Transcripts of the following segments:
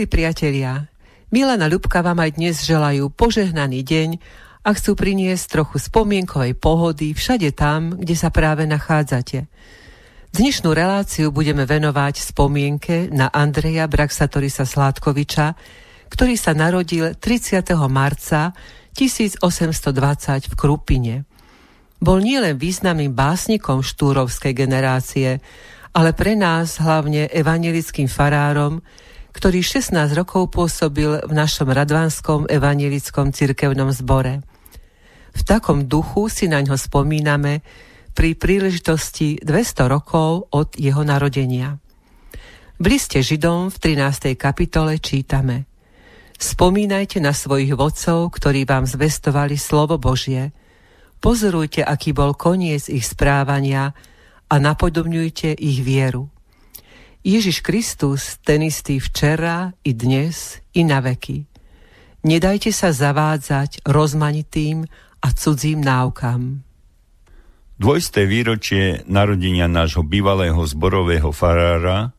Milí priatelia, Milana Ľubka vám aj dnes želajú požehnaný deň a chcú priniesť trochu spomienkovej pohody všade tam, kde sa práve nachádzate. Dnešnú reláciu budeme venovať spomienke na Andreja Braxatorisa Sládkoviča, ktorý sa narodil 30. marca 1820 v Krupine. Bol nielen významným básnikom štúrovskej generácie, ale pre nás hlavne evangelickým farárom, ktorý 16 rokov pôsobil v našom radvanskom evangelickom cirkevnom zbore. V takom duchu si na ňo spomíname pri príležitosti 200 rokov od jeho narodenia. V liste Židom v 13. kapitole čítame Spomínajte na svojich vodcov, ktorí vám zvestovali slovo Božie. Pozorujte, aký bol koniec ich správania a napodobňujte ich vieru. Ježiš Kristus, ten istý včera i dnes i na veky. Nedajte sa zavádzať rozmanitým a cudzím náukam. Dvojsté výročie narodenia nášho bývalého zborového farára,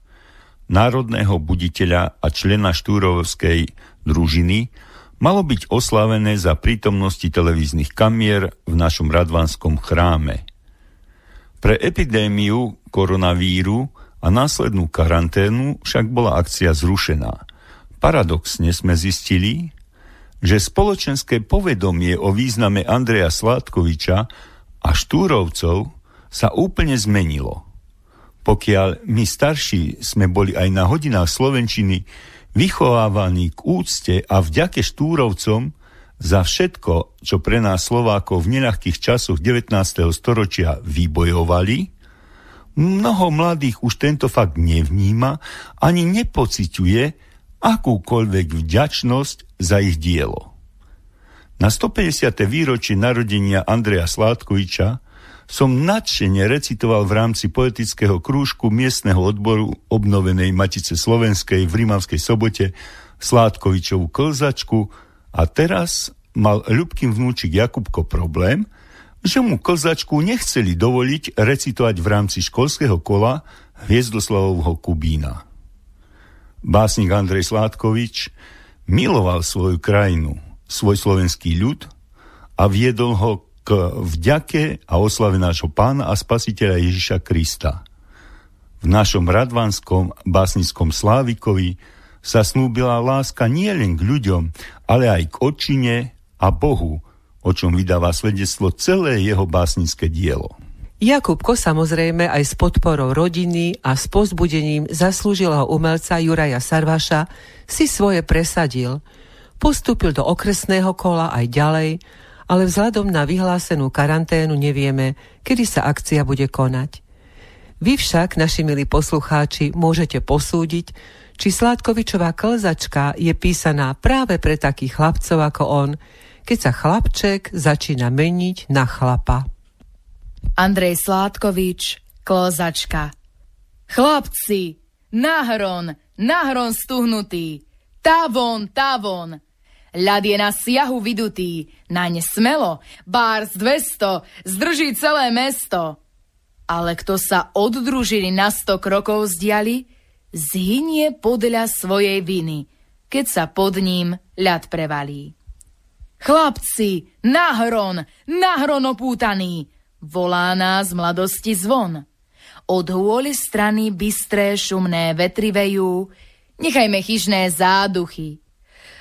národného buditeľa a člena štúrovskej družiny malo byť oslavené za prítomnosti televíznych kamier v našom radvanskom chráme. Pre epidémiu koronavíru a následnú karanténu však bola akcia zrušená. Paradoxne sme zistili, že spoločenské povedomie o význame Andreja Sládkoviča a Štúrovcov sa úplne zmenilo. Pokiaľ my starší sme boli aj na hodinách Slovenčiny vychovávaní k úcte a vďake Štúrovcom za všetko, čo pre nás Slovákov v neľahkých časoch 19. storočia vybojovali, mnoho mladých už tento fakt nevníma ani nepociťuje, akúkoľvek vďačnosť za ich dielo. Na 150. výročie narodenia Andreja Sládkoviča som nadšene recitoval v rámci poetického krúžku miestneho odboru obnovenej Matice Slovenskej v Rímavskej sobote Sládkovičovú klzačku a teraz mal Ľubkin vnúčik Jakubko problém, že mu klzačku nechceli dovoliť recitovať v rámci školského kola Hviezdoslavovho Kubína. Básnik Andrej Sládkovič miloval svoju krajinu, svoj slovenský ľud a viedol ho k vďake a oslave nášho pána a spasiteľa Ježiša Krista. V našom radvanskom básnickom Slávikovi sa snúbila láska nielen k ľuďom, ale aj k očine a Bohu, o čom vydáva svedectvo celé jeho básnické dielo. Jakubko samozrejme aj s podporou rodiny a s pozbudením zaslúžilého umelca Juraja Sarvaša si svoje presadil. Postúpil do okresného kola aj ďalej, ale vzhľadom na vyhlásenú karanténu nevieme, kedy sa akcia bude konať. Vy však, naši milí poslucháči, môžete posúdiť, či Sládkovičová klzačka je písaná práve pre takých chlapcov ako on, keď sa chlapček začína meniť na chlapa. Andrej Sládkovič, klozačka. Chlapci, nahron, nahron stuhnutý, tavon, tavon. Ľad je na siahu vydutý, naň smelo, bár z 200, zdrží celé mesto. Ale kto sa od družiny na sto krokov zdiali, zhynie podľa svojej viny, keď sa pod ním ľad prevalí. Chlapci, nahron, nahron opútaný, volá nás mladosti zvon. Od hôly strany bystré šumné vetry vejú, nechajme chyžné záduchy.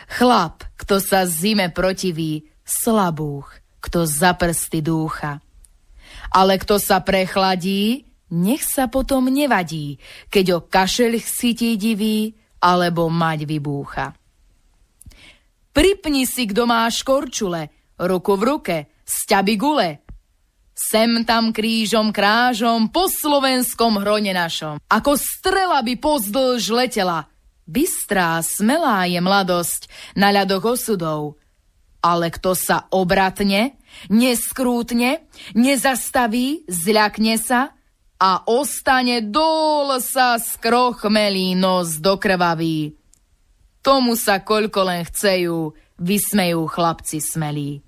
Chlap, kto sa zime protiví, slabúch, kto za prsty dúcha. Ale kto sa prechladí, nech sa potom nevadí, keď o kašeľ chytí divý, alebo mať vybúcha. Pripni si, kto má škorčule, ruku v ruke, sťaby gule, Sem tam krížom krážom po slovenskom hrone našom. Ako strela by pozdĺž letela. Bystrá, smelá je mladosť na ľadoch osudov. Ale kto sa obratne, neskrútne, nezastaví, zľakne sa a ostane dol sa skrochmelý nos dokrvavý. Tomu sa koľko len chcejú, vysmejú chlapci smelí.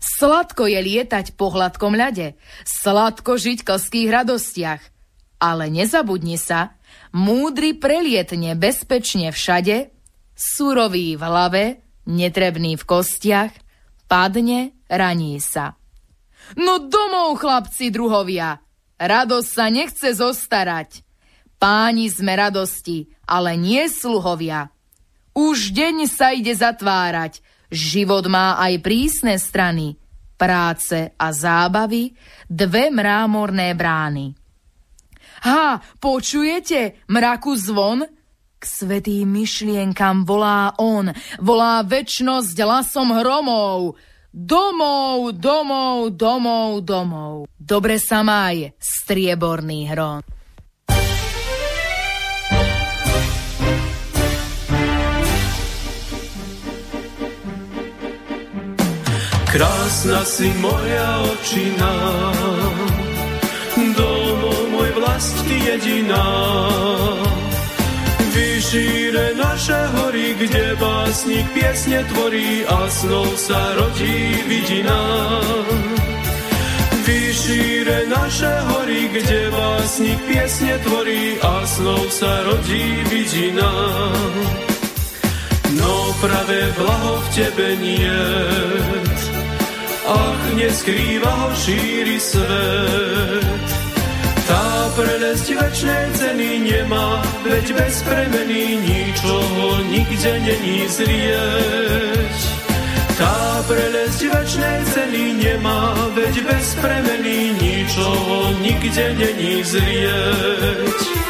Sladko je lietať po hladkom ľade, sladko žiť v klských radostiach. Ale nezabudni sa, múdry prelietne bezpečne všade surový v hlave, netrebný v kostiach, padne, raní sa. No domov, chlapci druhovia, radosť sa nechce zostarať. Páni sme radosti, ale nie sluhovia. Už deň sa ide zatvárať, život má aj prísne strany, práce a zábavy, dve mrámorné brány. Ha, počujete mraku zvon? K svetým myšlienkam volá on, volá väčnosť hlasom hromov. Domov, domov, domov, domov. Dobre sa maj, strieborný hron. Krásna si moja očina, domov môj vlast ty jediná. Vyšíre naše hory, kde básnik piesne tvorí a snov sa rodí vidina. Vyšíre naše hory, kde básnik piesne tvorí a snov sa rodí vidina. No pravé blaho v tebe niet, ach neskrýva ho šíri svet. Tá prelesť večnej ceny nemá, veď bez premeny ničoho nikde není zrieť. Tá prelesť večnej ceny nemá, veď bez premeny ničoho nikde není zrieť.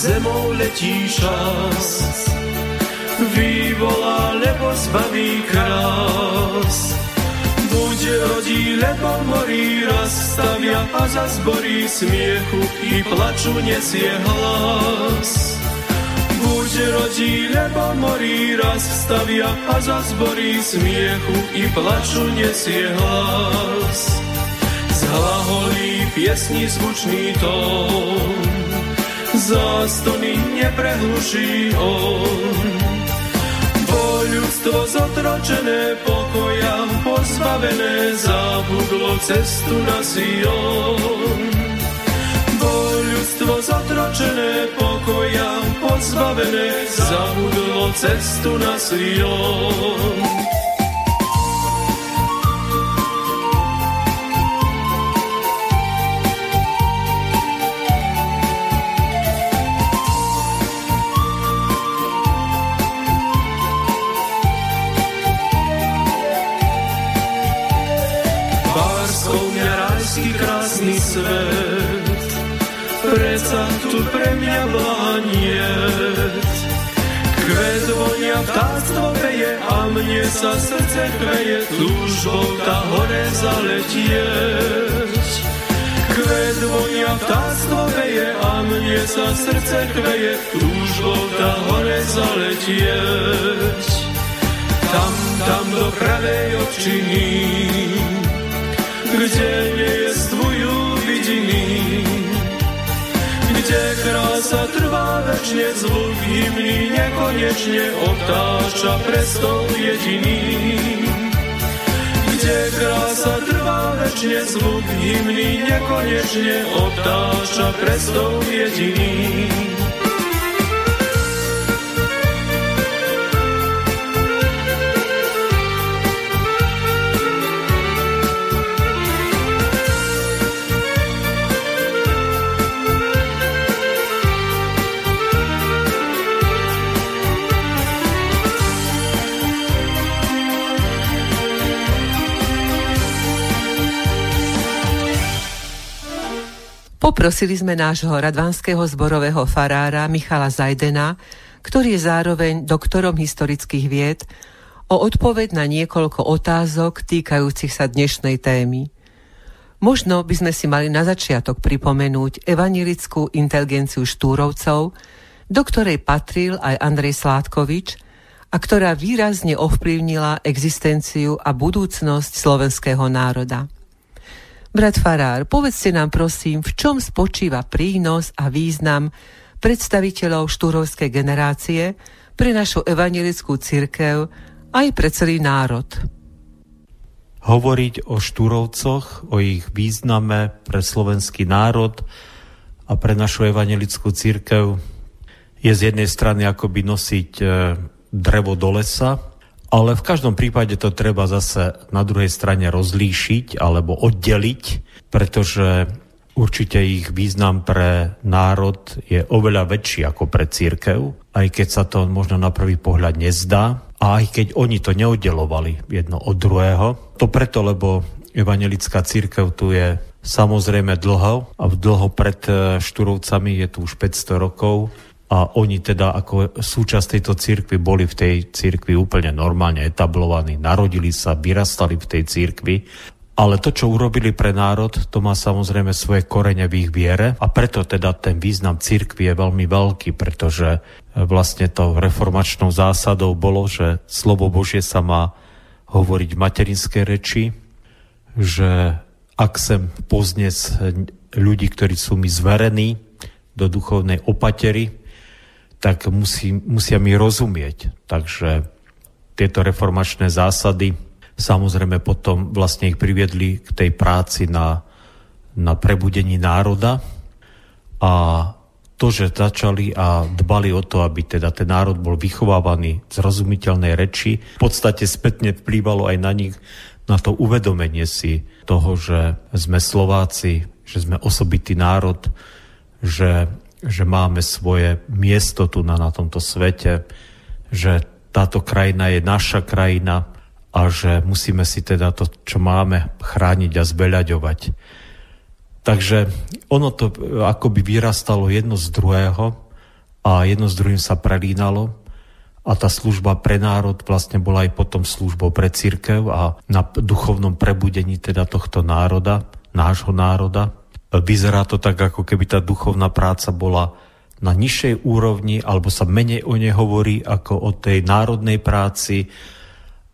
Zemou letí šas. Vyvolá, lebo zbaví krás. Buď rodí, lebo morí, raz stavia a zazborí smiechu i plaču nesie hlas. Buď rodí, lebo morí, raz stavia a zazborí smiechu i plaču nesie hlas. Zhlaholí piesni zvučný tón, zástony neprehluší on. Bo ľudstvo zotročené pokoja, pozbavené zabudlo cestu na Sion. Bo ľudstvo zotročené pokoja, pozbavené zabudlo cestu na Sion. Svet. Preca tu pre mňa blániet. Kvet vonia, vtáctvo peje a mne sa srdce chveje, túžbou tá hore zaletieť. Kvet vonia, vtáctvo peje a mne sa srdce chveje, túžbou tá hore zaletieť. Tam, tam do pravej očiny, kde nie je vidiny, kde krása trvá večne, zvuk hymny nekonečne obtáča prestol jediný. Kde krása trvá večne, zvuk hymny nekonečne obtáča prestol jediný. Poprosili sme nášho radvanského zborového farára Michala Zajdena, ktorý je zároveň doktorom historických vied, o odpoveď na niekoľko otázok týkajúcich sa dnešnej témy. Možno by sme si mali na začiatok pripomenúť evanilickú inteligenciu Štúrovcov, do ktorej patril aj Andrej Sládkovič a ktorá výrazne ovplyvnila existenciu a budúcnosť slovenského národa. Brat Farár, povedzte nám prosím, v čom spočíva prínos a význam predstaviteľov štúrovskej generácie, pre našu evangelickú církev aj pre celý národ. Hovoriť o štúrovcoch, o ich význame pre slovenský národ a pre našu evangelickú církev je z jednej strany akoby nosiť e, drevo do lesa, ale v každom prípade to treba zase na druhej strane rozlíšiť alebo oddeliť, pretože určite ich význam pre národ je oveľa väčší ako pre církev, aj keď sa to možno na prvý pohľad nezdá. A aj keď oni to neoddelovali jedno od druhého. To preto, lebo evangelická církev tu je samozrejme dlho a dlho pred e, Štúrovcami je tu už 500 rokov a oni teda ako súčasť tejto cirkvi boli v tej cirkvi úplne normálne etablovaní, narodili sa, vyrastali v tej cirkvi. Ale to, čo urobili pre národ, to má samozrejme svoje korene v ich viere. A preto teda ten význam cirkvi je veľmi veľký, pretože vlastne to reformačnou zásadou bolo, že slovo Božie sa má hovoriť v materinskej reči, že ak sem poznes ľudí, ktorí sú mi zverení do duchovnej opatery, tak musí, musia mi rozumieť. Takže tieto reformačné zásady samozrejme potom vlastne ich priviedli k tej práci na, na prebudení národa a to, že začali a dbali o to, aby teda ten národ bol vychovávaný z rozumiteľnej reči, v podstate spätne vplývalo aj na nich na to uvedomenie si toho, že sme Slováci, že sme osobitý národ, že že máme svoje miesto tu na, na tomto svete, že táto krajina je naša krajina a že musíme si teda to, čo máme, chrániť a zbeľaďovať. Takže ono to akoby vyrastalo jedno z druhého a jedno z druhým sa prelínalo a tá služba pre národ vlastne bola aj potom službou pre církev a na duchovnom prebudení teda tohto národa, nášho národa. Vyzerá to tak, ako keby tá duchovná práca bola na nižšej úrovni, alebo sa menej o nej hovorí ako o tej národnej práci,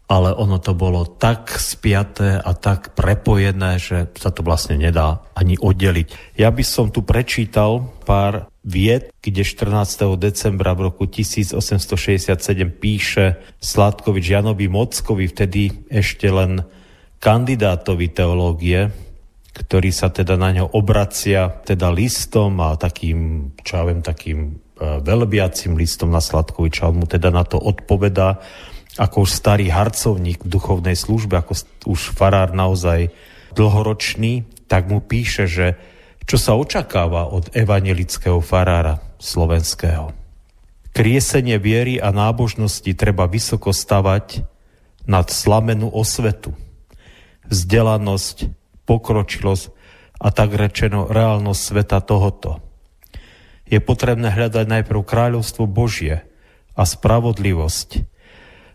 ale ono to bolo tak spiaté a tak prepojené, že sa to vlastne nedá ani oddeliť. Ja by som tu prečítal pár vied, kde 14. decembra v roku 1867 píše Sládkovič Janovi Mockovi, vtedy ešte len kandidátovi teológie, ktorý sa teda na ňo obracia teda listom a takým, čo ja viem, takým e, veľbiacim listom na Sladkoviča. On mu teda na to odpovedá ako už starý harcovník v duchovnej službe, ako už farár naozaj dlhoročný, tak mu píše, že čo sa očakáva od evangelického farára slovenského. Kriesenie viery a nábožnosti treba vysoko stavať nad slamenú osvetu. Vzdelanosť, pokročilosť a tak rečeno reálnosť sveta tohoto. Je potrebné hľadať najprv kráľovstvo Božie a spravodlivosť,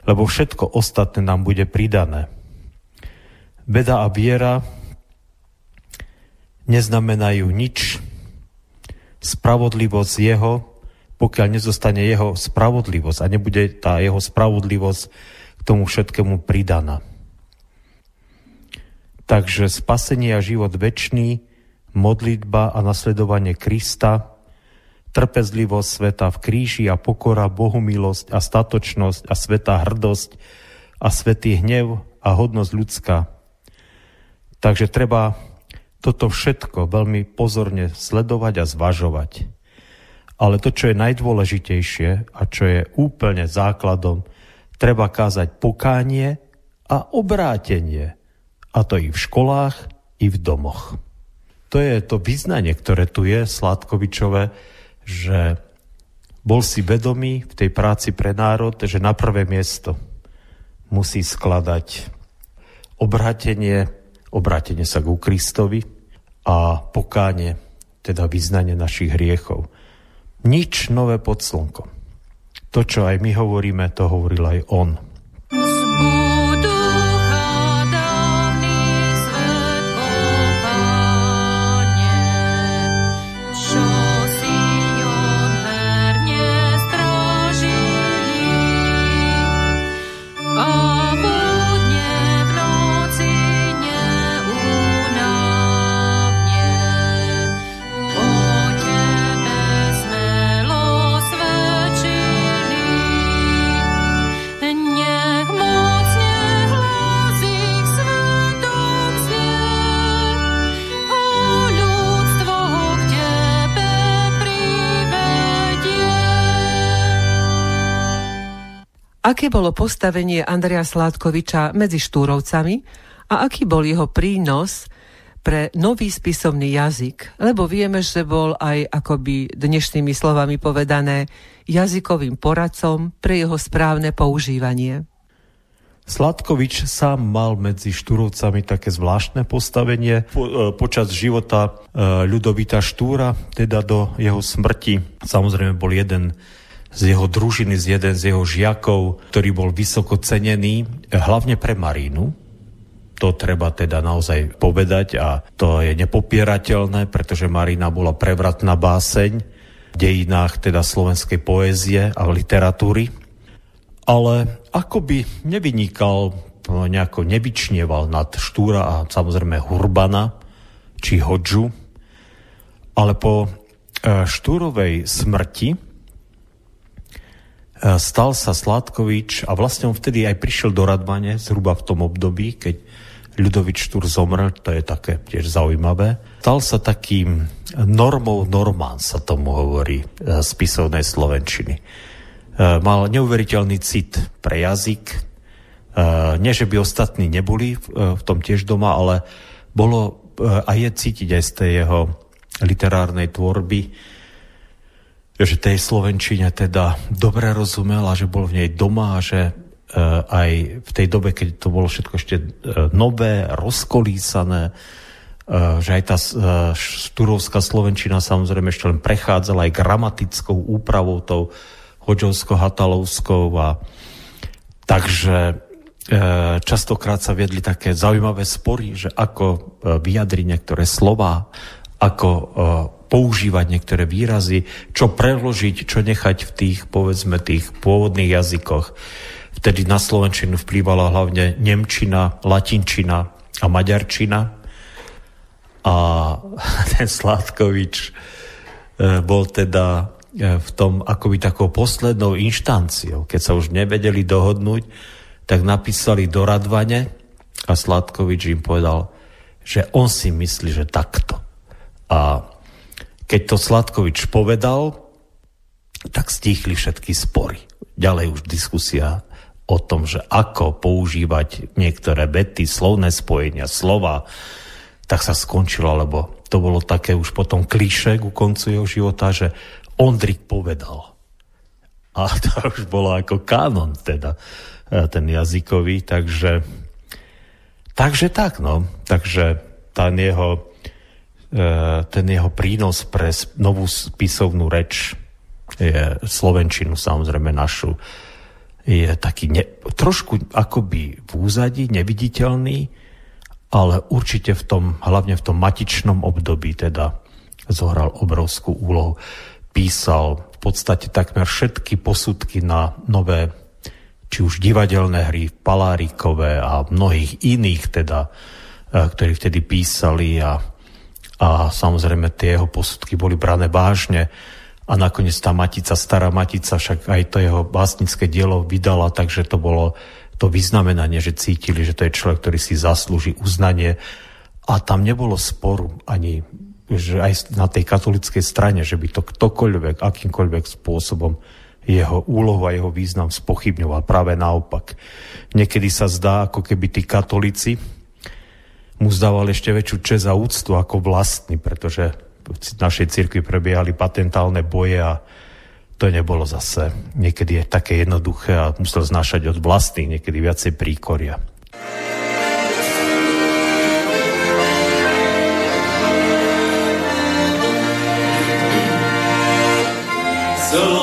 lebo všetko ostatné nám bude pridané. Veda a viera neznamenajú nič. Spravodlivosť jeho, pokiaľ nezostane jeho spravodlivosť a nebude tá jeho spravodlivosť k tomu všetkému pridaná. Takže spasenie a život väčší, modlitba a nasledovanie Krista, trpezlivosť sveta v kríži a pokora, bohumilosť a statočnosť a sveta hrdosť a svetý hnev a hodnosť ľudská. Takže treba toto všetko veľmi pozorne sledovať a zvažovať. Ale to, čo je najdôležitejšie a čo je úplne základom, treba kázať pokánie a obrátenie – a to i v školách, i v domoch. To je to vyznanie, ktoré tu je, Sládkovičové, že bol si vedomý v tej práci pre národ, že na prvé miesto musí skladať obrátenie, obrátenie sa ku Kristovi a pokánie, teda vyznanie našich hriechov. Nič nové pod slnkom. To, čo aj my hovoríme, to hovoril aj on. Oh. Aké bolo postavenie Andreja Sládkoviča medzi Štúrovcami a aký bol jeho prínos pre nový spisovný jazyk, lebo vieme, že bol aj akoby dnešnými slovami povedané jazykovým poradcom pre jeho správne používanie. Sladkovič sám mal medzi Štúrovcami také zvláštne postavenie. Po, e, počas života e, Ľudovita Štúra, teda do jeho smrti, samozrejme bol jeden z jeho družiny, z jeden z jeho žiakov, ktorý bol vysoko cenený, hlavne pre Marínu. To treba teda naozaj povedať a to je nepopierateľné, pretože Marina bola prevratná báseň v dejinách teda slovenskej poézie a literatúry ale ako by nevynikal, nejako nevyčnieval nad Štúra a samozrejme Hurbana či Hodžu, ale po e, Štúrovej smrti e, stal sa Sládkovič a vlastne on vtedy aj prišiel do Radmane, zhruba v tom období, keď Ľudovič Štúr zomrel, to je také tiež zaujímavé. Stal sa takým normou normán, sa tomu hovorí, z e, pisovnej Slovenčiny. E, mal neuveriteľný cit pre jazyk. E, nie, že by ostatní neboli e, v tom tiež doma, ale bolo a je cítiť aj z tej jeho literárnej tvorby, že tej Slovenčine teda dobre rozumel a že bol v nej doma a že aj v tej dobe, keď to bolo všetko ešte nové, rozkolísané, že aj tá štúrovská Slovenčina samozrejme ešte len prechádzala aj gramatickou úpravou, tou Hoďovsko-Hatalovskou a takže častokrát sa viedli také zaujímavé spory, že ako vyjadriť niektoré slova, ako používať niektoré výrazy, čo preložiť, čo nechať v tých, povedzme, tých pôvodných jazykoch. Vtedy na Slovenčinu vplývala hlavne Nemčina, Latinčina a Maďarčina. A ten Sládkovič bol teda E, v tom akoby takou poslednou inštanciou, keď sa už nevedeli dohodnúť, tak napísali do Radvane a Sladkovič im povedal, že on si myslí, že takto. A keď to Sladkovič povedal, tak stíchli všetky spory. Ďalej už diskusia o tom, že ako používať niektoré vety, slovné spojenia, slova, tak sa skončilo, lebo to bolo také už potom kliše ku koncu jeho života, že Ondrik povedal. A to už bolo ako kanon teda, e, ten jazykový, takže takže tak, no. Takže ten jeho, ten jeho prínos pre novú spisovnú reč je Slovenčinu samozrejme našu je taký ne, trošku akoby v úzadí, neviditeľný, ale určite v tom, hlavne v tom matičnom období teda zohral obrovskú úlohu. Písal v podstate takmer všetky posudky na nové či už divadelné hry, palárikové a mnohých iných teda, e, ktorí vtedy písali a, a samozrejme tie jeho posudky boli brané vážne a nakoniec tá Matica, stará Matica, však aj to jeho básnické dielo vydala, takže to bolo to vyznamenanie, že cítili, že to je človek, ktorý si zaslúži uznanie a tam nebolo sporu ani že aj na tej katolickej strane, že by to ktokoľvek, akýmkoľvek spôsobom jeho úlohu a jeho význam spochybňoval. Práve naopak. Niekedy sa zdá, ako keby tí katolíci mu zdával ešte väčšiu čest a úctu ako vlastný, pretože v našej cirkvi prebiehali patentálne boje a to nebolo zase niekedy je také jednoduché a musel znášať od vlastných niekedy viacej príkoria. So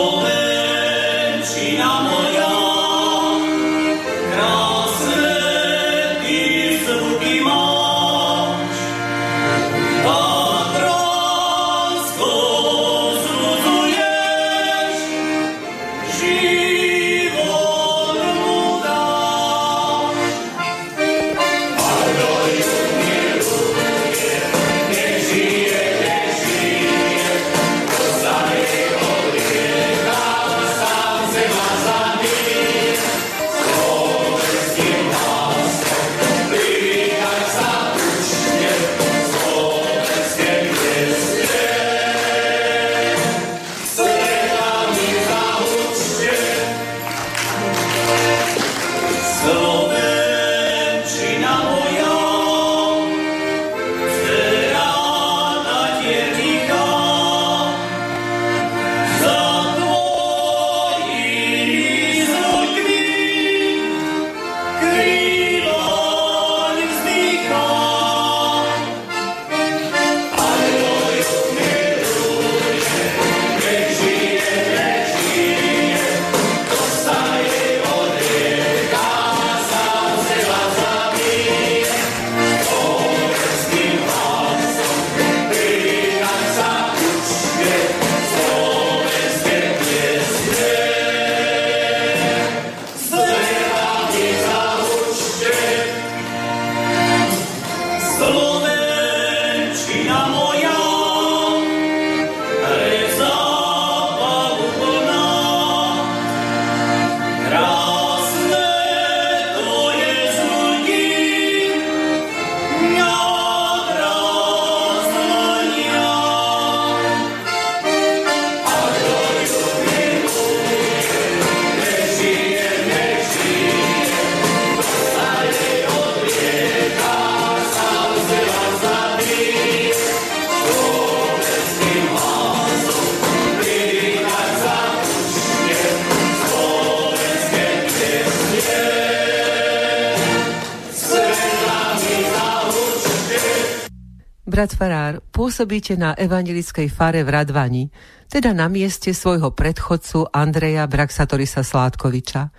brat Farár, pôsobíte na evangelickej fare v Radvani, teda na mieste svojho predchodcu Andreja Braxatorisa Sládkoviča.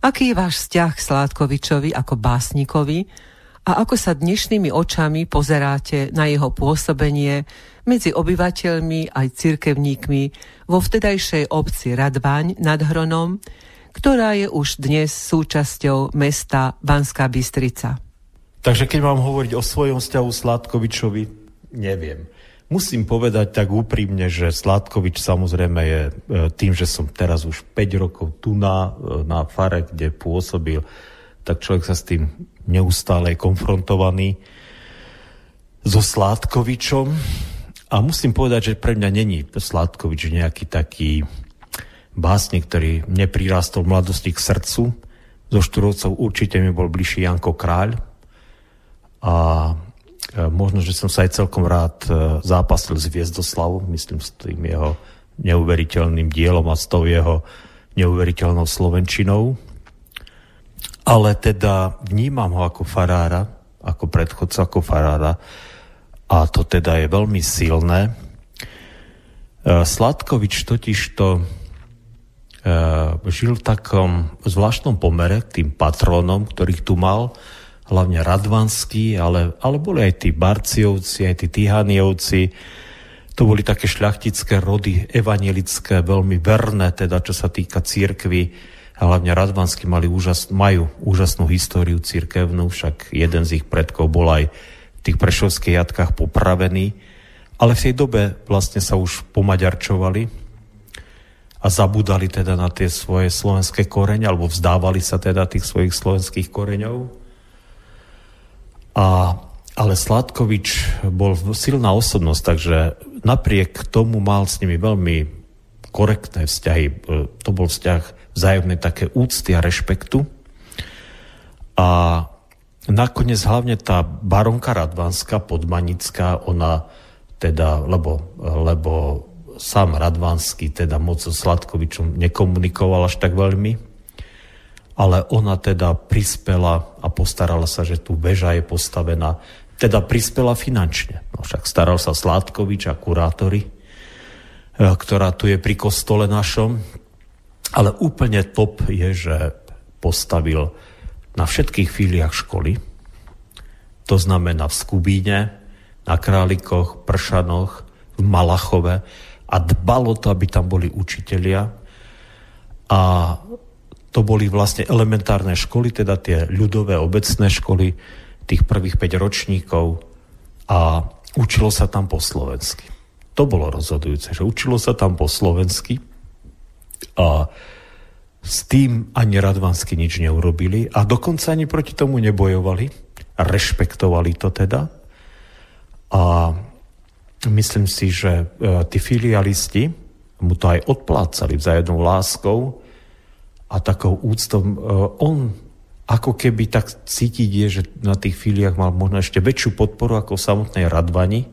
Aký je váš vzťah k Sládkovičovi ako básnikovi a ako sa dnešnými očami pozeráte na jeho pôsobenie medzi obyvateľmi aj cirkevníkmi vo vtedajšej obci Radvaň nad Hronom, ktorá je už dnes súčasťou mesta Banská Bystrica. Takže keď mám hovoriť o svojom vzťahu Sládkovičovi, neviem. Musím povedať tak úprimne, že Sládkovič samozrejme je e, tým, že som teraz už 5 rokov tu na, e, na fare, kde pôsobil, tak človek sa s tým neustále je konfrontovaný so Sládkovičom. A musím povedať, že pre mňa není Sládkovič nejaký taký básnik, ktorý neprirastol mladosti k srdcu. Zo Štúrovcov určite mi bol bližší Janko Kráľ. A E, možno, že som sa aj celkom rád e, zápasil s Viezdoslavu, myslím s tým jeho neuveriteľným dielom a s tou jeho neuveriteľnou slovenčinou. Ale teda vnímam ho ako farára, ako predchodca, ako farára a to teda je veľmi silné. E, Sladkovič totiž to žil v takom zvláštnom pomere k tým patronom, ktorých tu mal, hlavne Radvanský, ale, ale boli aj tí Barciovci, aj tí Tihaniovci. To boli také šľachtické rody, evanielické, veľmi verné, teda čo sa týka církvy. Hlavne Radvanský mali úžas, majú úžasnú históriu církevnú, však jeden z ich predkov bol aj v tých prešovských jatkách popravený. Ale v tej dobe vlastne sa už pomaďarčovali a zabudali teda na tie svoje slovenské korene, alebo vzdávali sa teda tých svojich slovenských koreňov. A, ale Sladkovič bol silná osobnosť, takže napriek tomu mal s nimi veľmi korektné vzťahy. E, to bol vzťah vzájomnej také úcty a rešpektu. A nakoniec hlavne tá baronka Radvanská, podmanická, ona teda, lebo, lebo sám Radvanský teda moc so Sladkovičom nekomunikoval až tak veľmi, ale ona teda prispela a postarala sa, že tu väža je postavená, teda prispela finančne. No však staral sa Sládkovič a kurátori, e, ktorá tu je pri kostole našom, ale úplne top je, že postavil na všetkých fíliach školy, to znamená v Skubíne, na Králikoch, Pršanoch, v Malachove. A dbalo to, aby tam boli učitelia. A to boli vlastne elementárne školy, teda tie ľudové obecné školy tých prvých 5 ročníkov a učilo sa tam po slovensky. To bolo rozhodujúce, že učilo sa tam po slovensky a s tým ani Radvansky nič neurobili a dokonca ani proti tomu nebojovali, rešpektovali to teda a myslím si, že e, tí filialisti mu to aj odplácali vzájomnou láskou a takou úctou. E, on ako keby tak cítiť je, že na tých filiách mal možno ešte väčšiu podporu ako v samotnej Radvani.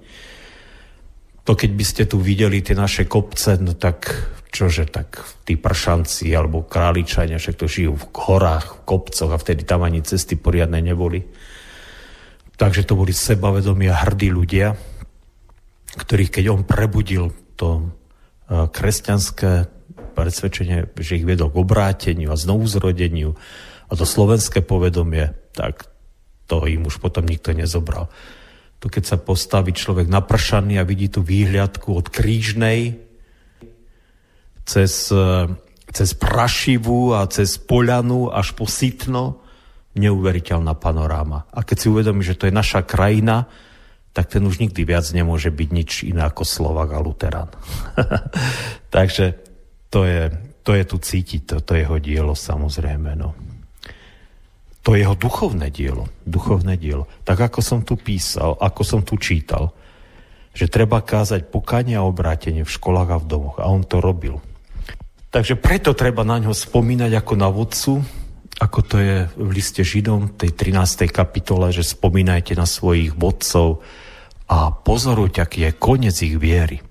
To keď by ste tu videli tie naše kopce, no tak čože, tak tí pršanci alebo králičania, však to žijú v horách, v kopcoch a vtedy tam ani cesty poriadne neboli. Takže to boli sebavedomí a hrdí ľudia, ktorých keď on prebudil to e, kresťanské presvedčenie, že ich viedol k obráteniu a znovu zrodeniu a to slovenské povedomie, tak to im už potom nikto nezobral. Tu keď sa postaví človek napršaný a vidí tú výhľadku od krížnej cez, cez Prašivu a cez Poľanu až po Sitno, neuveriteľná panoráma. A keď si uvedomí, že to je naša krajina, tak ten už nikdy viac nemôže byť nič iné ako Slovak a Luterán. Takže to je, to je tu cítiť, to, to jeho dielo samozrejme. No. To je jeho duchovné dielo. Duchovné dielo. Tak ako som tu písal, ako som tu čítal, že treba kázať pokanie a obrátenie v školách a v domoch. A on to robil. Takže preto treba na ňo spomínať ako na vodcu, ako to je v liste Židom, tej 13. kapitole, že spomínajte na svojich vodcov a pozorujte, aký je koniec ich viery.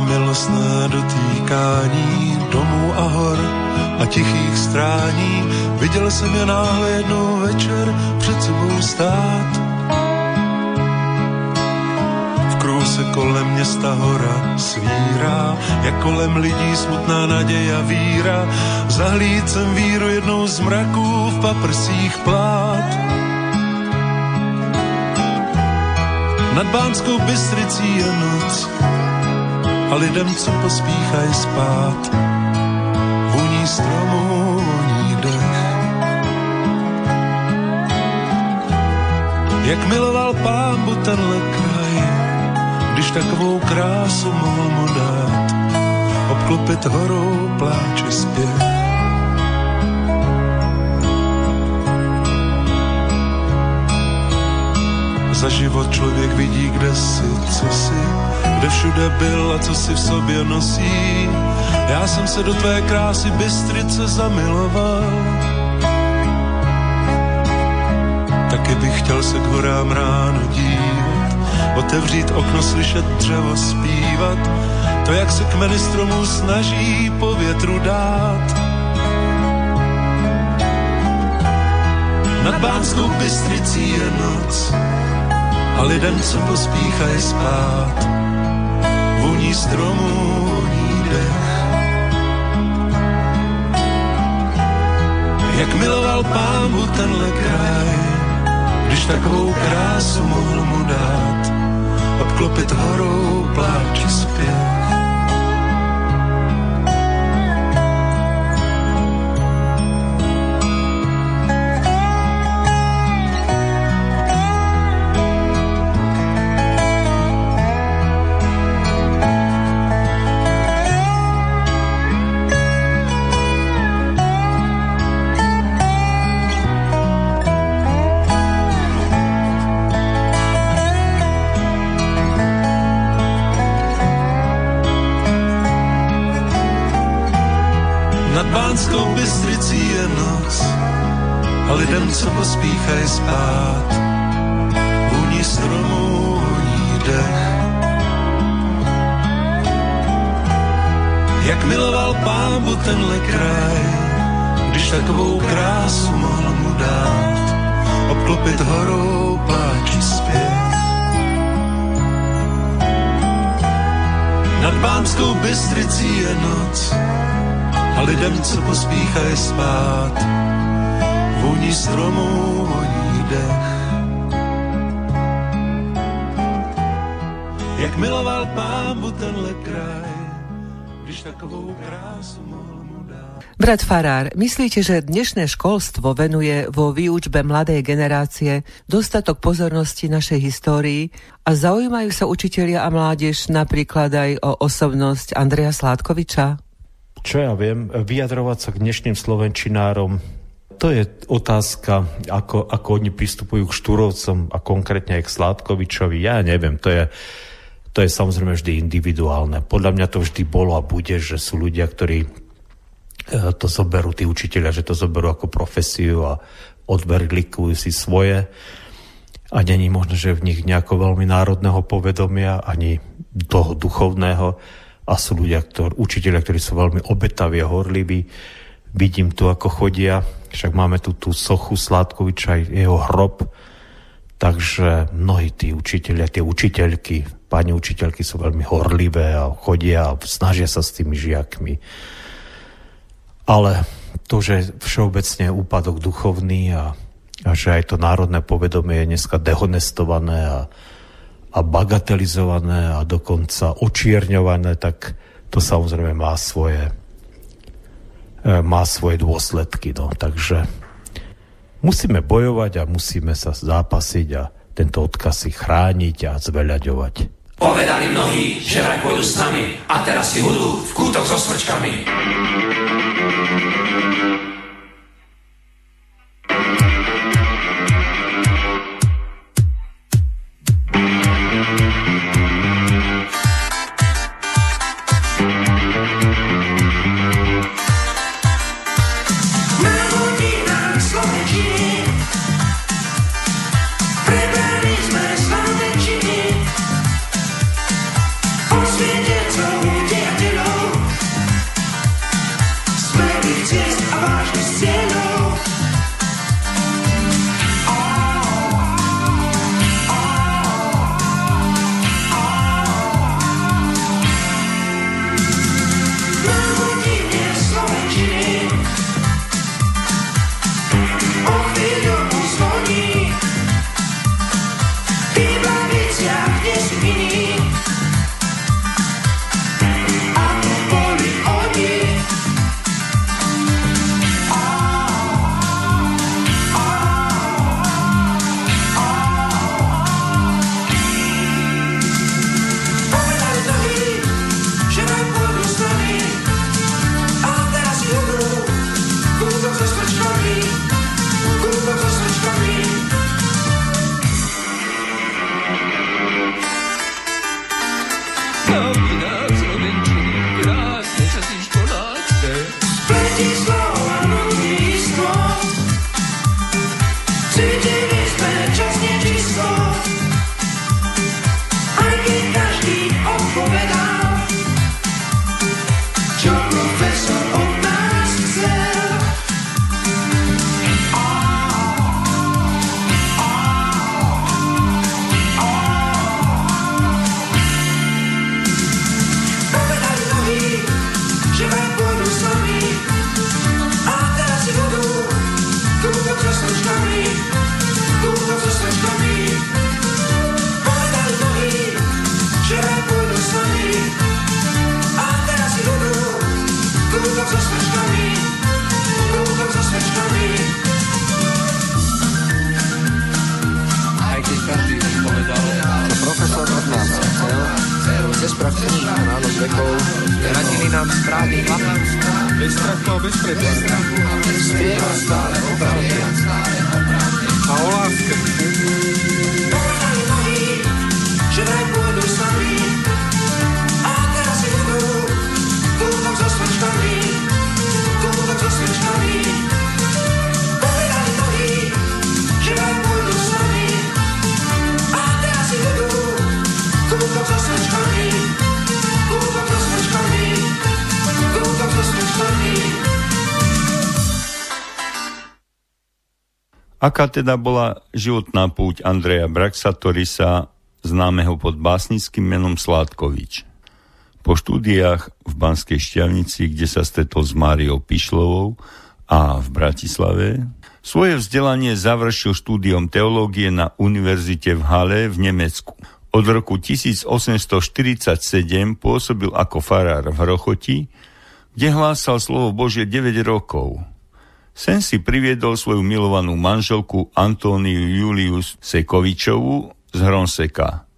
Milostné dotýkání domů a hor, a tichých strání. Viděl jsem je náhle jednou večer před sebou stát. V kruhu se kolem města hora svírá, jak kolem lidí smutná naděje a víra. Zahlíd jsem víru jednou z mraků v paprsích plát. Nad Bánskou Bystricí je noc a lidem, co pospíchají spát, vůní stromů voní dech. Jak miloval pámbu tenhle kraj, když takovou krásu mohl mu dát, obklopit horou pláče zpěv. Za život člověk vidí, kde si, co si, kde všude byl a co si v sobě nosí. Já jsem se do tvé krásy Bystrice zamiloval. Taky bych chtěl se k horám ráno dívat, otevřít okno, slyšet dřevo zpívat, to, jak se kmeny stromů snaží po větru dát. Nad Bánskou Bystricí je noc, a lidem, co pospíchají spát, voní stromů, voní dech. Jak miloval pámu tenhle kraj, když takovou krásu mohl mu dát, obklopit horou pláči zpět. Pospíchají spát. Vůní stromů voní dech. Jak miloval pámbu tenhle kraj, když takovou krásu mohl mu dát, obklopit horou pláči zpět. Nad Bánskou Bystricí je noc a lidem, co pospíchají spát, vůní stromů voní dech. Jak miloval pámbu tenhle kraj, když takovou krásu mohl mu dát. Brat Farár, myslíte, že dnešné školstvo venuje vo výučbe mladej generácie dostatok pozornosti našej histórii a zaujímajú sa učitelia a mládež napríklad aj o osobnosť Andreja Sládkoviča? Čo ja viem, vyjadrovať sa k dnešným slovenčinárom to je otázka, ako, ako oni pristupujú k Štúrovcom a konkrétne aj k Sládkovičovi. Ja neviem, to je, to je samozrejme vždy individuálne. Podľa mňa to vždy bolo a bude, že sú ľudia, ktorí e, to zoberú, tí učiteľia, že to zoberú ako profesiu a odberglikujú si svoje a není možno, že v nich nejako veľmi národného povedomia, ani toho duchovného a sú ľudia, ktorí, učiteľia, ktorí sú veľmi obetaví a horliví. Vidím tu, ako chodia však máme tu tú sochu Sládkoviča, jeho hrob, takže mnohí tí učiteľia, tie učiteľky, pani učiteľky sú veľmi horlivé a chodia a snažia sa s tými žiakmi. Ale to, že všeobecne úpadok duchovný a, a že aj to národné povedomie je dneska dehonestované a, a bagatelizované a dokonca očierňované, tak to samozrejme má svoje má svoje dôsledky. No. Takže musíme bojovať a musíme sa zápasiť a tento odkaz si chrániť a zveľaďovať. Povedali mnohí, že vraj pôjdu s nami a teraz si budú v kútok so smrčkami. bez prepadu. Spieva stále opravia. A ona Aká teda bola životná púť Andreja Braxatorisa, známeho pod básnickým menom Sládkovič? Po štúdiách v Banskej šťavnici, kde sa stretol s Máriou Pišlovou a v Bratislave, svoje vzdelanie završil štúdiom teológie na univerzite v Hale v Nemecku. Od roku 1847 pôsobil ako farár v Hrochoti, kde hlásal slovo Božie 9 rokov – Sen si priviedol svoju milovanú manželku Antóniu Julius Sekovičovu z Hronseka.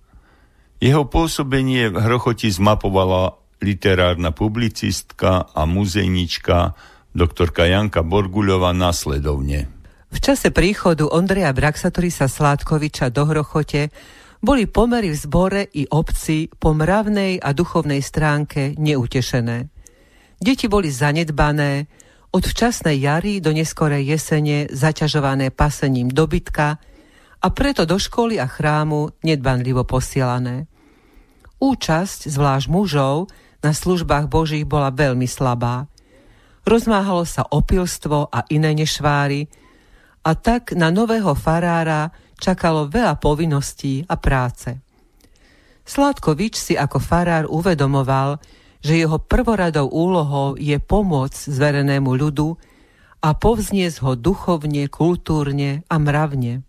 Jeho pôsobenie v Hrochoti zmapovala literárna publicistka a muzejnička doktorka Janka Borguľová následovne. V čase príchodu Ondreja Braxatorisa Sládkoviča do Hrochote boli pomery v zbore i obci po mravnej a duchovnej stránke neutešené. Deti boli zanedbané, od včasnej jary do neskorej jesene zaťažované pasením dobytka a preto do školy a chrámu nedbanlivo posielané. Účasť, zvlášť mužov, na službách Božích bola veľmi slabá. Rozmáhalo sa opilstvo a iné nešváry a tak na nového farára čakalo veľa povinností a práce. Sládkovič si ako farár uvedomoval, že jeho prvoradou úlohou je pomôcť zverenému ľudu a povzniesť ho duchovne, kultúrne a mravne.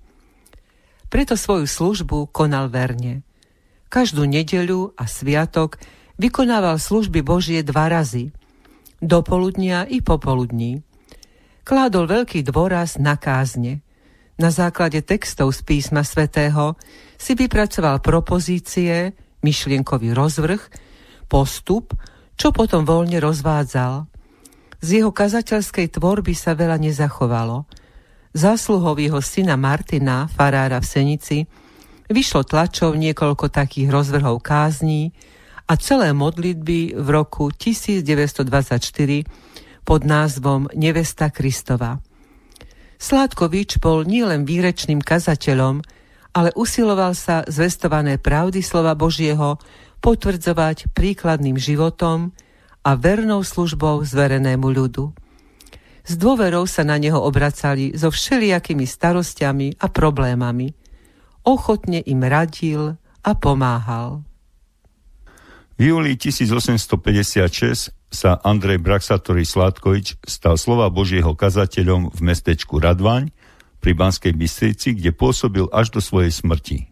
Preto svoju službu konal verne. Každú nedeľu a sviatok vykonával služby Božie dva razy, do poludnia i popoludní. Kládol veľký dôraz na kázne. Na základe textov z písma svätého si vypracoval propozície, myšlienkový rozvrh, postup, čo potom voľne rozvádzal. Z jeho kazateľskej tvorby sa veľa nezachovalo. Zásluhou jeho syna Martina, farára v Senici, vyšlo tlačov niekoľko takých rozvrhov kázní a celé modlitby v roku 1924 pod názvom Nevesta Kristova. Sládkovič bol nielen výrečným kazateľom, ale usiloval sa zvestované pravdy slova Božieho potvrdzovať príkladným životom a vernou službou zverenému ľudu. S dôverou sa na neho obracali so všelijakými starostiami a problémami. Ochotne im radil a pomáhal. V júli 1856 sa Andrej Braxatory Sládkovič stal slova Božieho kazateľom v mestečku Radvaň pri Banskej Bystrici, kde pôsobil až do svojej smrti.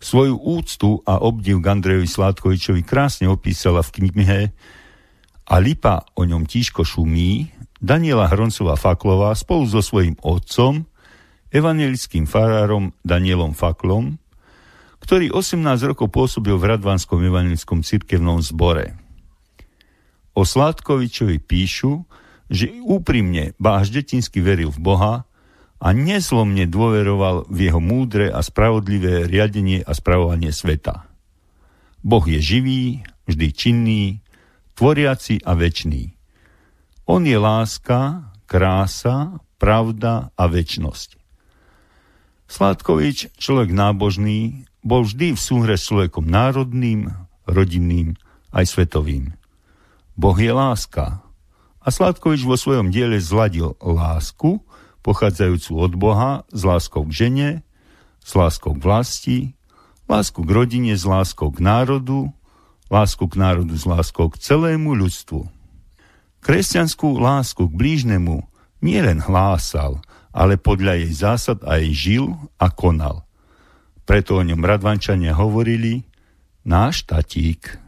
Svoju úctu a obdiv k Andrejovi Sládkovičovi krásne opísala v knihe A lipa o ňom tížko šumí Daniela Hroncová Faklová spolu so svojím otcom, evangelickým farárom Danielom Faklom, ktorý 18 rokov pôsobil v Radvanskom evangelickom cirkevnom zbore. O Sládkovičovi píšu, že úprimne, ba až detinsky veril v Boha a neslomne dôveroval v jeho múdre a spravodlivé riadenie a spravovanie sveta. Boh je živý, vždy činný, tvoriaci a večný. On je láska, krása, pravda a večnosť. Sládkovič, človek nábožný, bol vždy v súhre s človekom národným, rodinným aj svetovým. Boh je láska. A Sládkovič vo svojom diele zladil lásku pochádzajúcu od Boha s láskou k žene, s láskou k vlasti, lásku k rodine, s láskou k národu, lásku k národu s láskou k celému ľudstvu. Kresťanskú lásku k blížnemu nielen hlásal, ale podľa jej zásad aj žil a konal. Preto o ňom Radvančania hovorili náš tatík.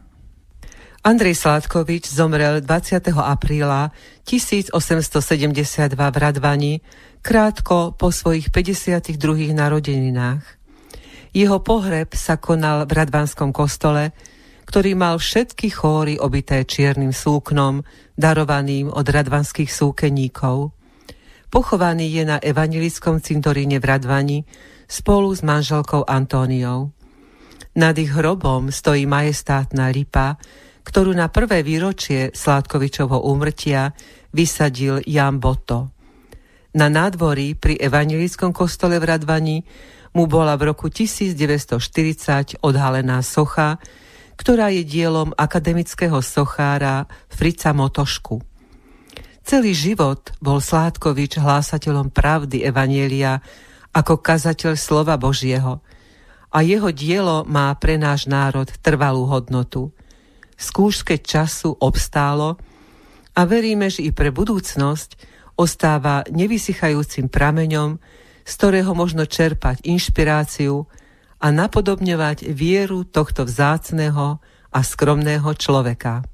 Andrej Sládkovič zomrel 20. apríla 1872 v Radvani, krátko po svojich 52. narodeninách. Jeho pohreb sa konal v Radvanskom kostole, ktorý mal všetky chóry obité čiernym súknom, darovaným od radvanských súkeníkov. Pochovaný je na evangelickom cintoríne v Radvani spolu s manželkou Antóniou. Nad ich hrobom stojí majestátna lipa, ktorú na prvé výročie Sládkovičovho úmrtia vysadil Jan Boto. Na nádvorí pri evangelickom kostole v Radvani mu bola v roku 1940 odhalená socha, ktorá je dielom akademického sochára Frica Motošku. Celý život bol Sládkovič hlásateľom pravdy Evanielia ako kazateľ slova Božieho a jeho dielo má pre náš národ trvalú hodnotu – skúške času obstálo a veríme, že i pre budúcnosť ostáva nevysychajúcim prameňom, z ktorého možno čerpať inšpiráciu a napodobňovať vieru tohto vzácného a skromného človeka.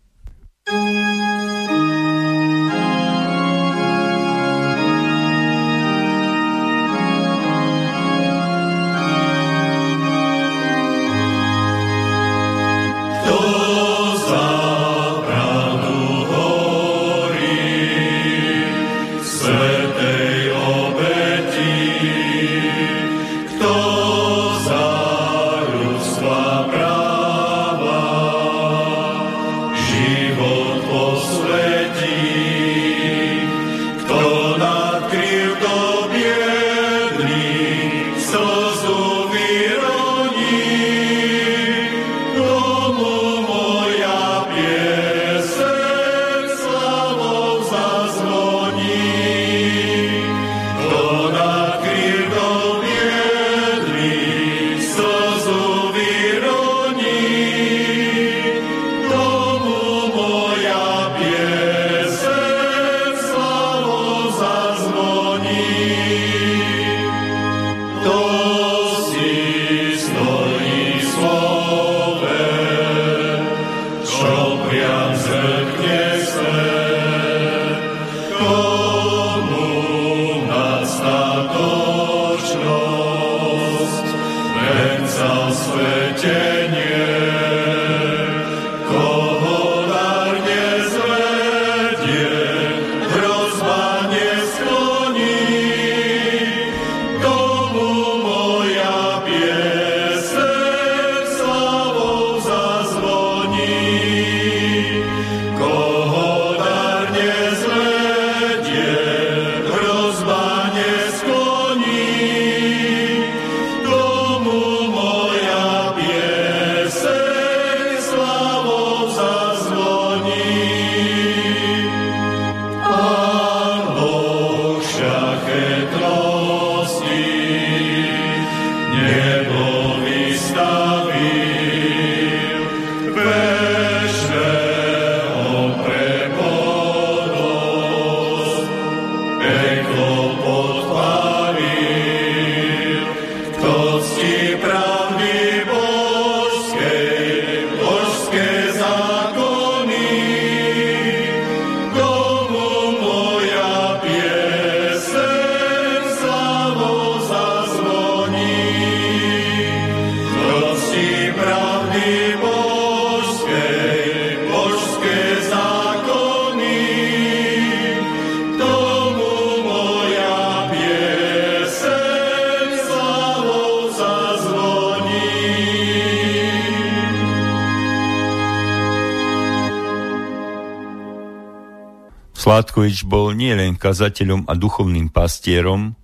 Sládkovič bol nielen kazateľom a duchovným pastierom,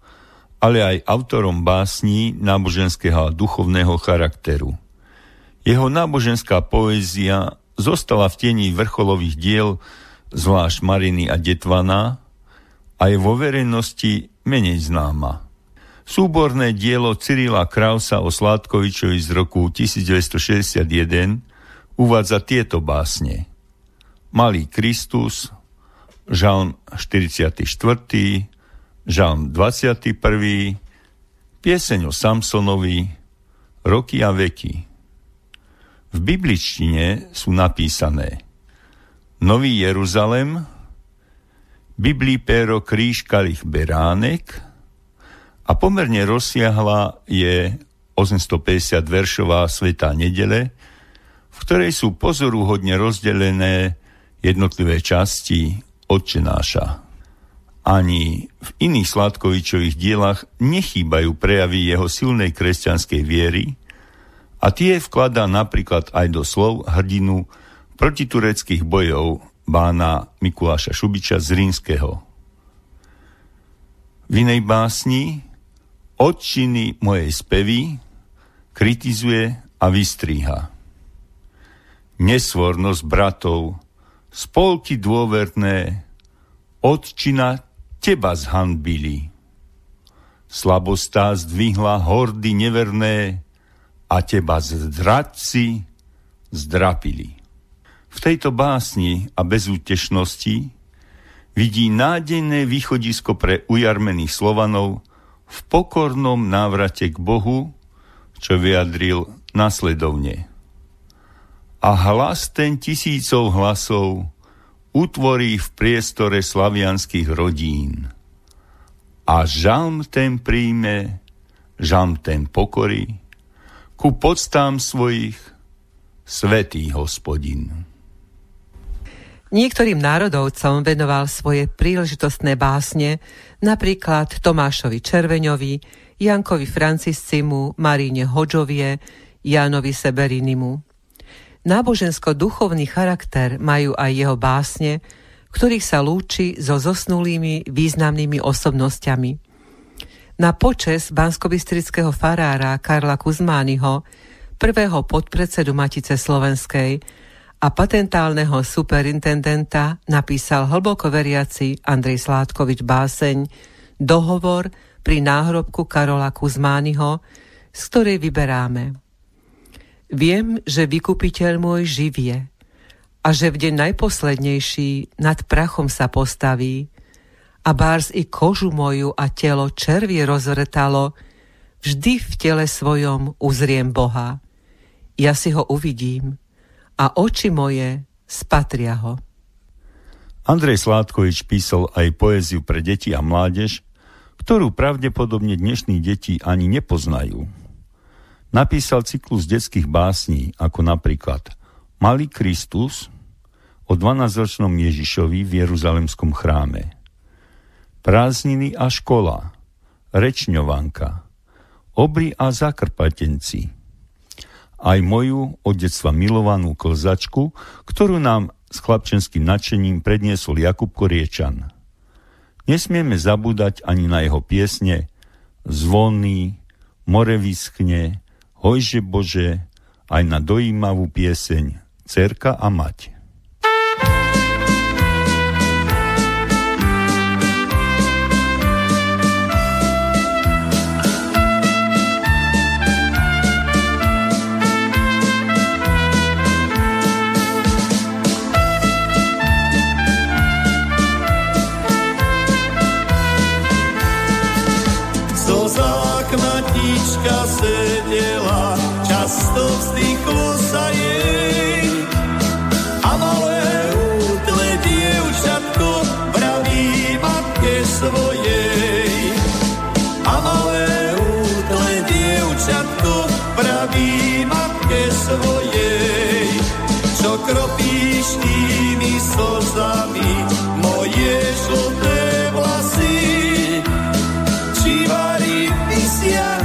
ale aj autorom básní náboženského a duchovného charakteru. Jeho náboženská poézia zostala v tieni vrcholových diel zvlášť Mariny a Detvana a je vo verejnosti menej známa. Súborné dielo Cyrila Krausa o Sládkovičovi z roku 1961 uvádza tieto básne. Malý Kristus, žalm 44., žalm 21., pieseň o Samsonovi, roky a veky. V bibličtine sú napísané Nový Jeruzalem, Biblii pero kríž kalich beránek a pomerne rozsiahla je 850 veršová Svetá nedele, v ktorej sú pozoruhodne rozdelené jednotlivé časti odčenáša. Ani v iných Sladkovičových dielach nechýbajú prejavy jeho silnej kresťanskej viery a tie vkladá napríklad aj do slov hrdinu protitureckých bojov bána Mikuláša Šubiča z Rínskeho. V inej básni odčiny mojej spevy kritizuje a vystríha. Nesvornosť bratov, spolky dôverné, odčina teba zhanbili. Slabostá zdvihla hordy neverné a teba zdradci zdrapili. V tejto básni a bezútešnosti vidí nádejné východisko pre ujarmených Slovanov v pokornom návrate k Bohu, čo vyjadril nasledovne a hlas ten tisícov hlasov utvorí v priestore slavianských rodín. A žalm ten príjme, žalm ten pokorí, ku podstám svojich svetý hospodin. Niektorým národovcom venoval svoje príležitostné básne, napríklad Tomášovi Červeňovi, Jankovi Franciscimu, Maríne Hodžovie, Jánovi Seberinimu. Nábožensko-duchovný charakter majú aj jeho básne, ktorých sa lúči so zosnulými významnými osobnosťami. Na počes banskobistrického farára Karla Kuzmányho, prvého podpredsedu Matice Slovenskej a patentálneho superintendenta napísal hlboko veriaci Andrej Sládkovič báseň Dohovor pri náhrobku Karola Kuzmányho, z ktorej vyberáme – Viem, že vykupiteľ môj živie a že v deň najposlednejší nad prachom sa postaví a bárs i kožu moju a telo červie rozvrtalo, vždy v tele svojom uzriem Boha. Ja si ho uvidím a oči moje spatria ho. Andrej Sládkovič písal aj poéziu pre deti a mládež, ktorú pravdepodobne dnešní deti ani nepoznajú. Napísal cyklus detských básní, ako napríklad Malý Kristus o 12-ročnom Ježišovi v Jeruzalemskom chráme. Prázdniny a škola, Rečňovanka, Obry a zakrpatenci. Aj moju od detstva milovanú klzačku, ktorú nám s chlapčenským nadšením predniesol Jakub Koriečan. Nesmieme zabúdať ani na jeho piesne Zvony, More vyskne, Hojže Bože, aj na dojímavú pieseň Cerka a mať sedela, často vzdychlo sa jej. A malé útle dievčatko vraví matke svojej. A malé útle dievčatko vraví matke svojej. Čo kropíš tými slzami moje žlté vlasy? Čívari vysiaľ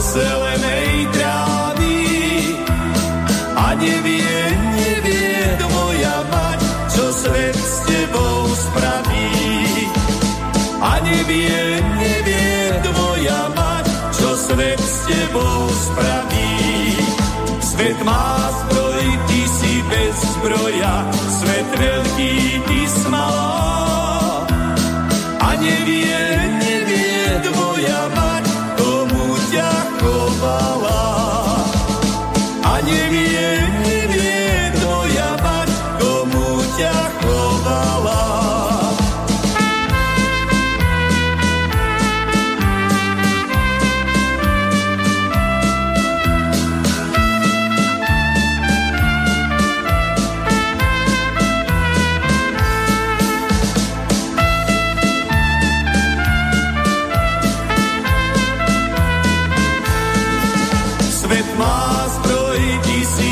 zelenej trávy a nevie, nevie tvoja mať, čo svet s tebou spraví. A nevie, nevie tvoja mať, čo svet s tebou spraví. Svet má zbroj, ty si bez zbroja, svet veľký, ty nevie.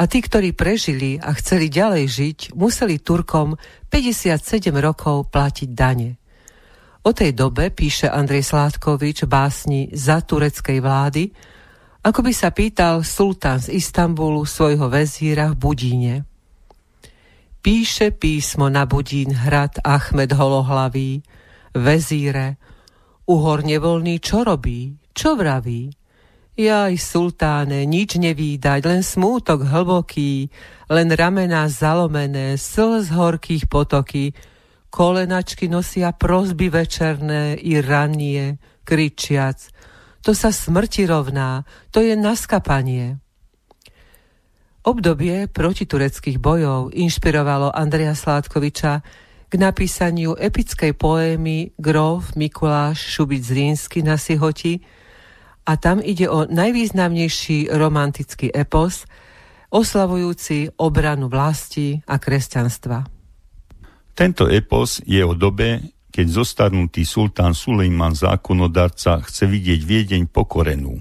a tí, ktorí prežili a chceli ďalej žiť, museli Turkom 57 rokov platiť dane. O tej dobe píše Andrej Sládkovič básni za tureckej vlády, ako by sa pýtal sultán z Istanbulu svojho vezíra v Budíne. Píše písmo na Budín hrad Achmed Holohlavý, vezíre, uhor nevolný čo robí, čo vraví? Jaj, sultáne, nič nevídať, len smútok hlboký, len ramená zalomené, slz horkých potoky, kolenačky nosia prozby večerné i rannie, kričiac, to sa smrti rovná, to je naskapanie. Obdobie protitureckých bojov inšpirovalo Andreja Sládkoviča k napísaniu epickej poémy Grof Mikuláš Šubic Zrínsky na Sihoti a tam ide o najvýznamnejší romantický epos, oslavujúci obranu vlasti a kresťanstva. Tento epos je o dobe, keď zostarnutý sultán Sulejman zákonodarca chce vidieť Viedeň pokorenú.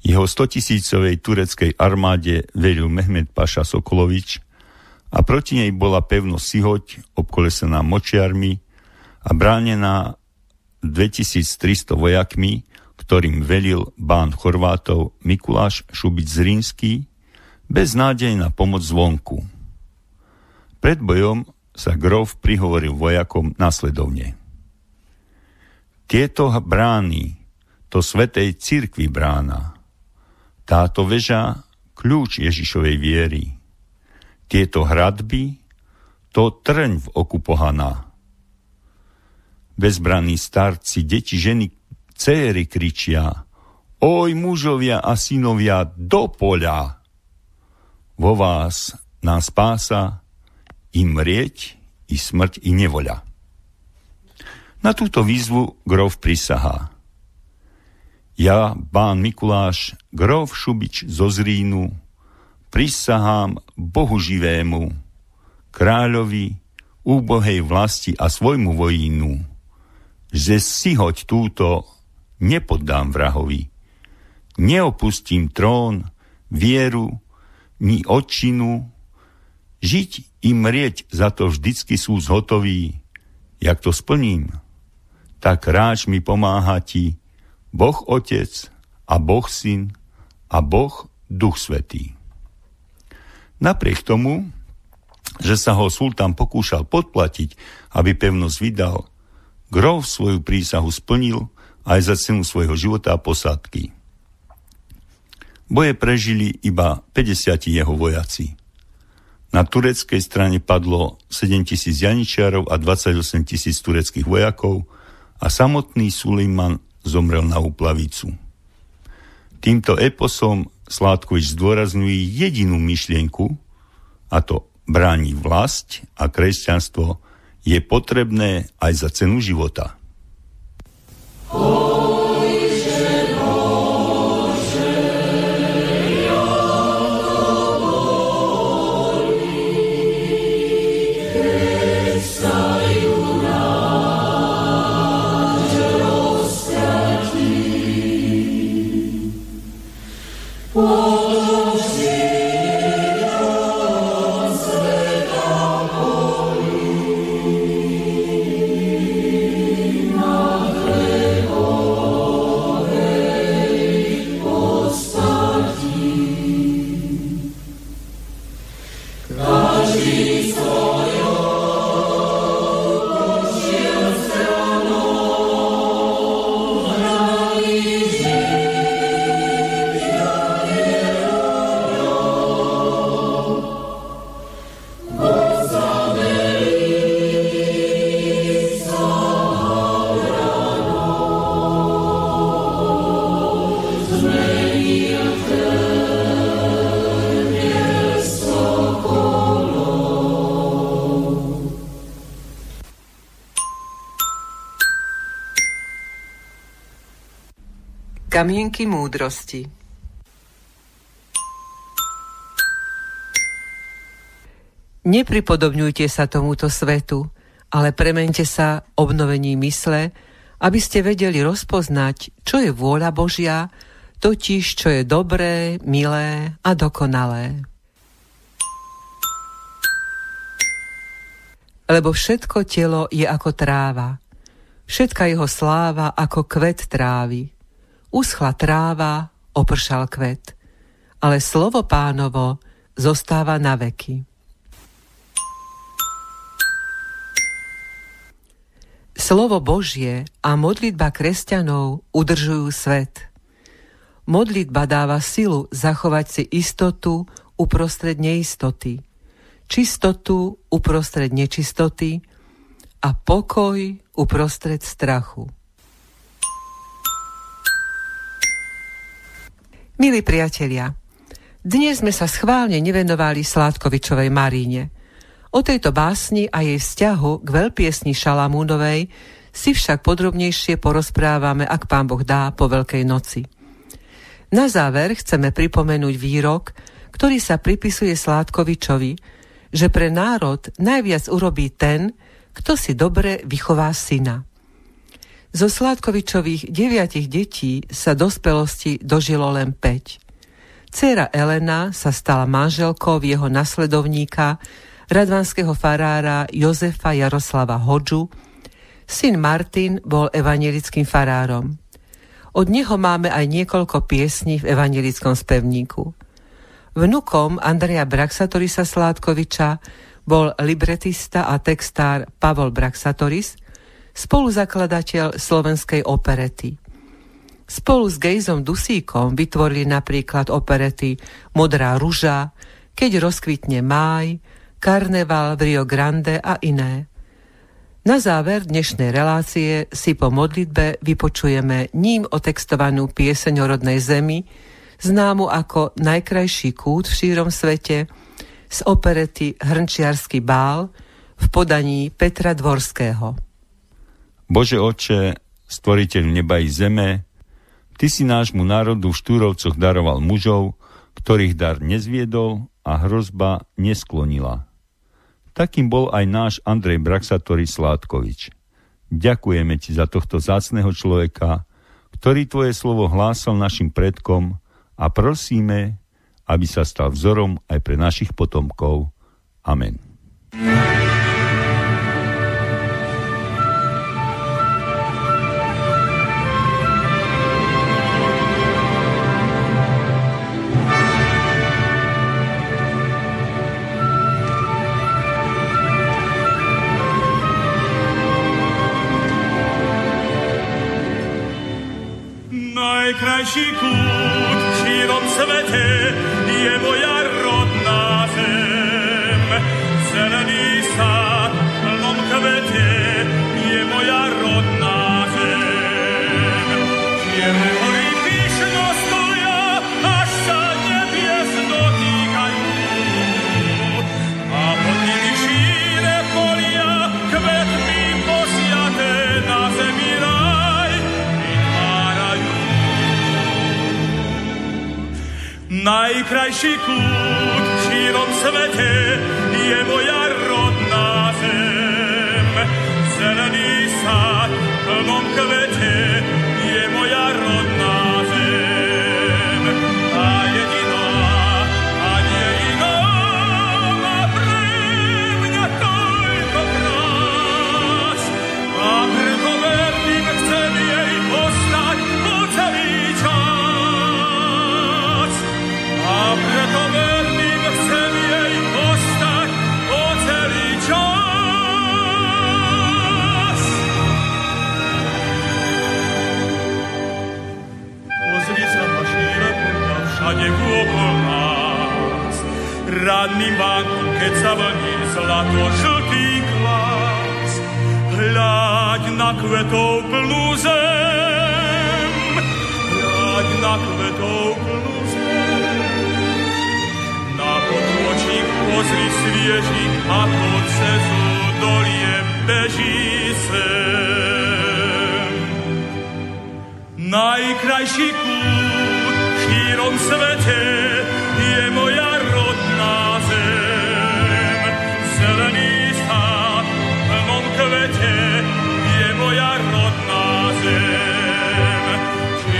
Jeho stotisícovej tureckej armáde veril Mehmed Paša Sokolovič, a proti nej bola pevno Sihoť, obkolesená močiarmi a bránená 2300 vojakmi, ktorým velil bán Chorvátov Mikuláš Šubic Zrínsky, bez nádej na pomoc zvonku. Pred bojom sa Grov prihovoril vojakom následovne. Tieto brány, to svetej cirkvi brána, táto veža kľúč Ježišovej viery – tieto hradby, to trň v oku pohaná. Bezbraní starci, deti, ženy, céry kričia, oj mužovia a synovia, do poľa! Vo vás nás spása i mrieť, i smrť, i nevoľa. Na túto výzvu Grov prisahá. Ja, bán Mikuláš, Grov Šubič zo Zrínu, prisahám Bohu živému, kráľovi, úbohej vlasti a svojmu vojínu, že si hoď túto nepoddám vrahovi. Neopustím trón, vieru, ni očinu, žiť i mrieť za to vždycky sú zhotoví. Jak to splním, tak ráč mi pomáha ti Boh Otec a Boh Syn a Boh Duch Svetý. Napriek tomu, že sa ho sultán pokúšal podplatiť, aby pevnosť vydal, Grov svoju prísahu splnil aj za cenu svojho života a posádky. Boje prežili iba 50 jeho vojaci. Na tureckej strane padlo 7 tisíc janičiarov a 28 tisíc tureckých vojakov a samotný Suleiman zomrel na úplavicu. Týmto eposom Sládkovič zdôrazňuje jedinú myšlienku, a to bráni vlast a kresťanstvo, je potrebné aj za cenu života. Oh. Múdrosti Nepripodobňujte sa tomuto svetu, ale premente sa obnovení mysle, aby ste vedeli rozpoznať, čo je vôľa Božia, totiž čo je dobré, milé a dokonalé. Lebo všetko telo je ako tráva, všetka jeho sláva ako kvet trávy uschla tráva, opršal kvet, ale slovo pánovo zostáva na veky. Slovo Božie a modlitba kresťanov udržujú svet. Modlitba dáva silu zachovať si istotu uprostred neistoty, čistotu uprostred nečistoty a pokoj uprostred strachu. Milí priatelia, dnes sme sa schválne nevenovali Sládkovičovej Maríne. O tejto básni a jej vzťahu k veľpiesni Šalamúnovej si však podrobnejšie porozprávame, ak pán Boh dá, po Veľkej noci. Na záver chceme pripomenúť výrok, ktorý sa pripisuje Sládkovičovi, že pre národ najviac urobí ten, kto si dobre vychová syna. Zo Sládkovičových deviatich detí sa dospelosti dožilo len 5. Cera Elena sa stala manželkou jeho nasledovníka, radvanského farára Jozefa Jaroslava Hodžu, syn Martin bol evangelickým farárom. Od neho máme aj niekoľko piesní v evangelickom spevníku. Vnukom Andreja Braxatorisa Sládkoviča bol libretista a textár Pavol Braxatoris – spoluzakladateľ slovenskej operety. Spolu s Gejzom Dusíkom vytvorili napríklad operety Modrá ruža, Keď rozkvitne máj, Karneval v Rio Grande a iné. Na záver dnešnej relácie si po modlitbe vypočujeme ním otextovanú pieseň o rodnej zemi, známu ako Najkrajší kút v šírom svete, z operety Hrnčiarsky bál v podaní Petra Dvorského. Bože Oče, stvoriteľ neba i zeme, Ty si nášmu národu v Štúrovcoch daroval mužov, ktorých dar nezviedol a hrozba nesklonila. Takým bol aj náš Andrej Braxatori Sládkovič. Ďakujeme Ti za tohto zácného človeka, ktorý Tvoje slovo hlásal našim predkom a prosíme, aby sa stal vzorom aj pre našich potomkov. Amen. Najkrajší kút Najkrajší kút v šírom svete je moja rodná zem. Zelený sád v plnom kvete jablní zlato-žltý klas. Hľaď na kvetov plnú zem, hľaď na kvetov plnú zem. Na podločík pozri svieži, ako cezu dolie beží sem. Najkrajší kút v šírom svete je moja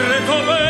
recover.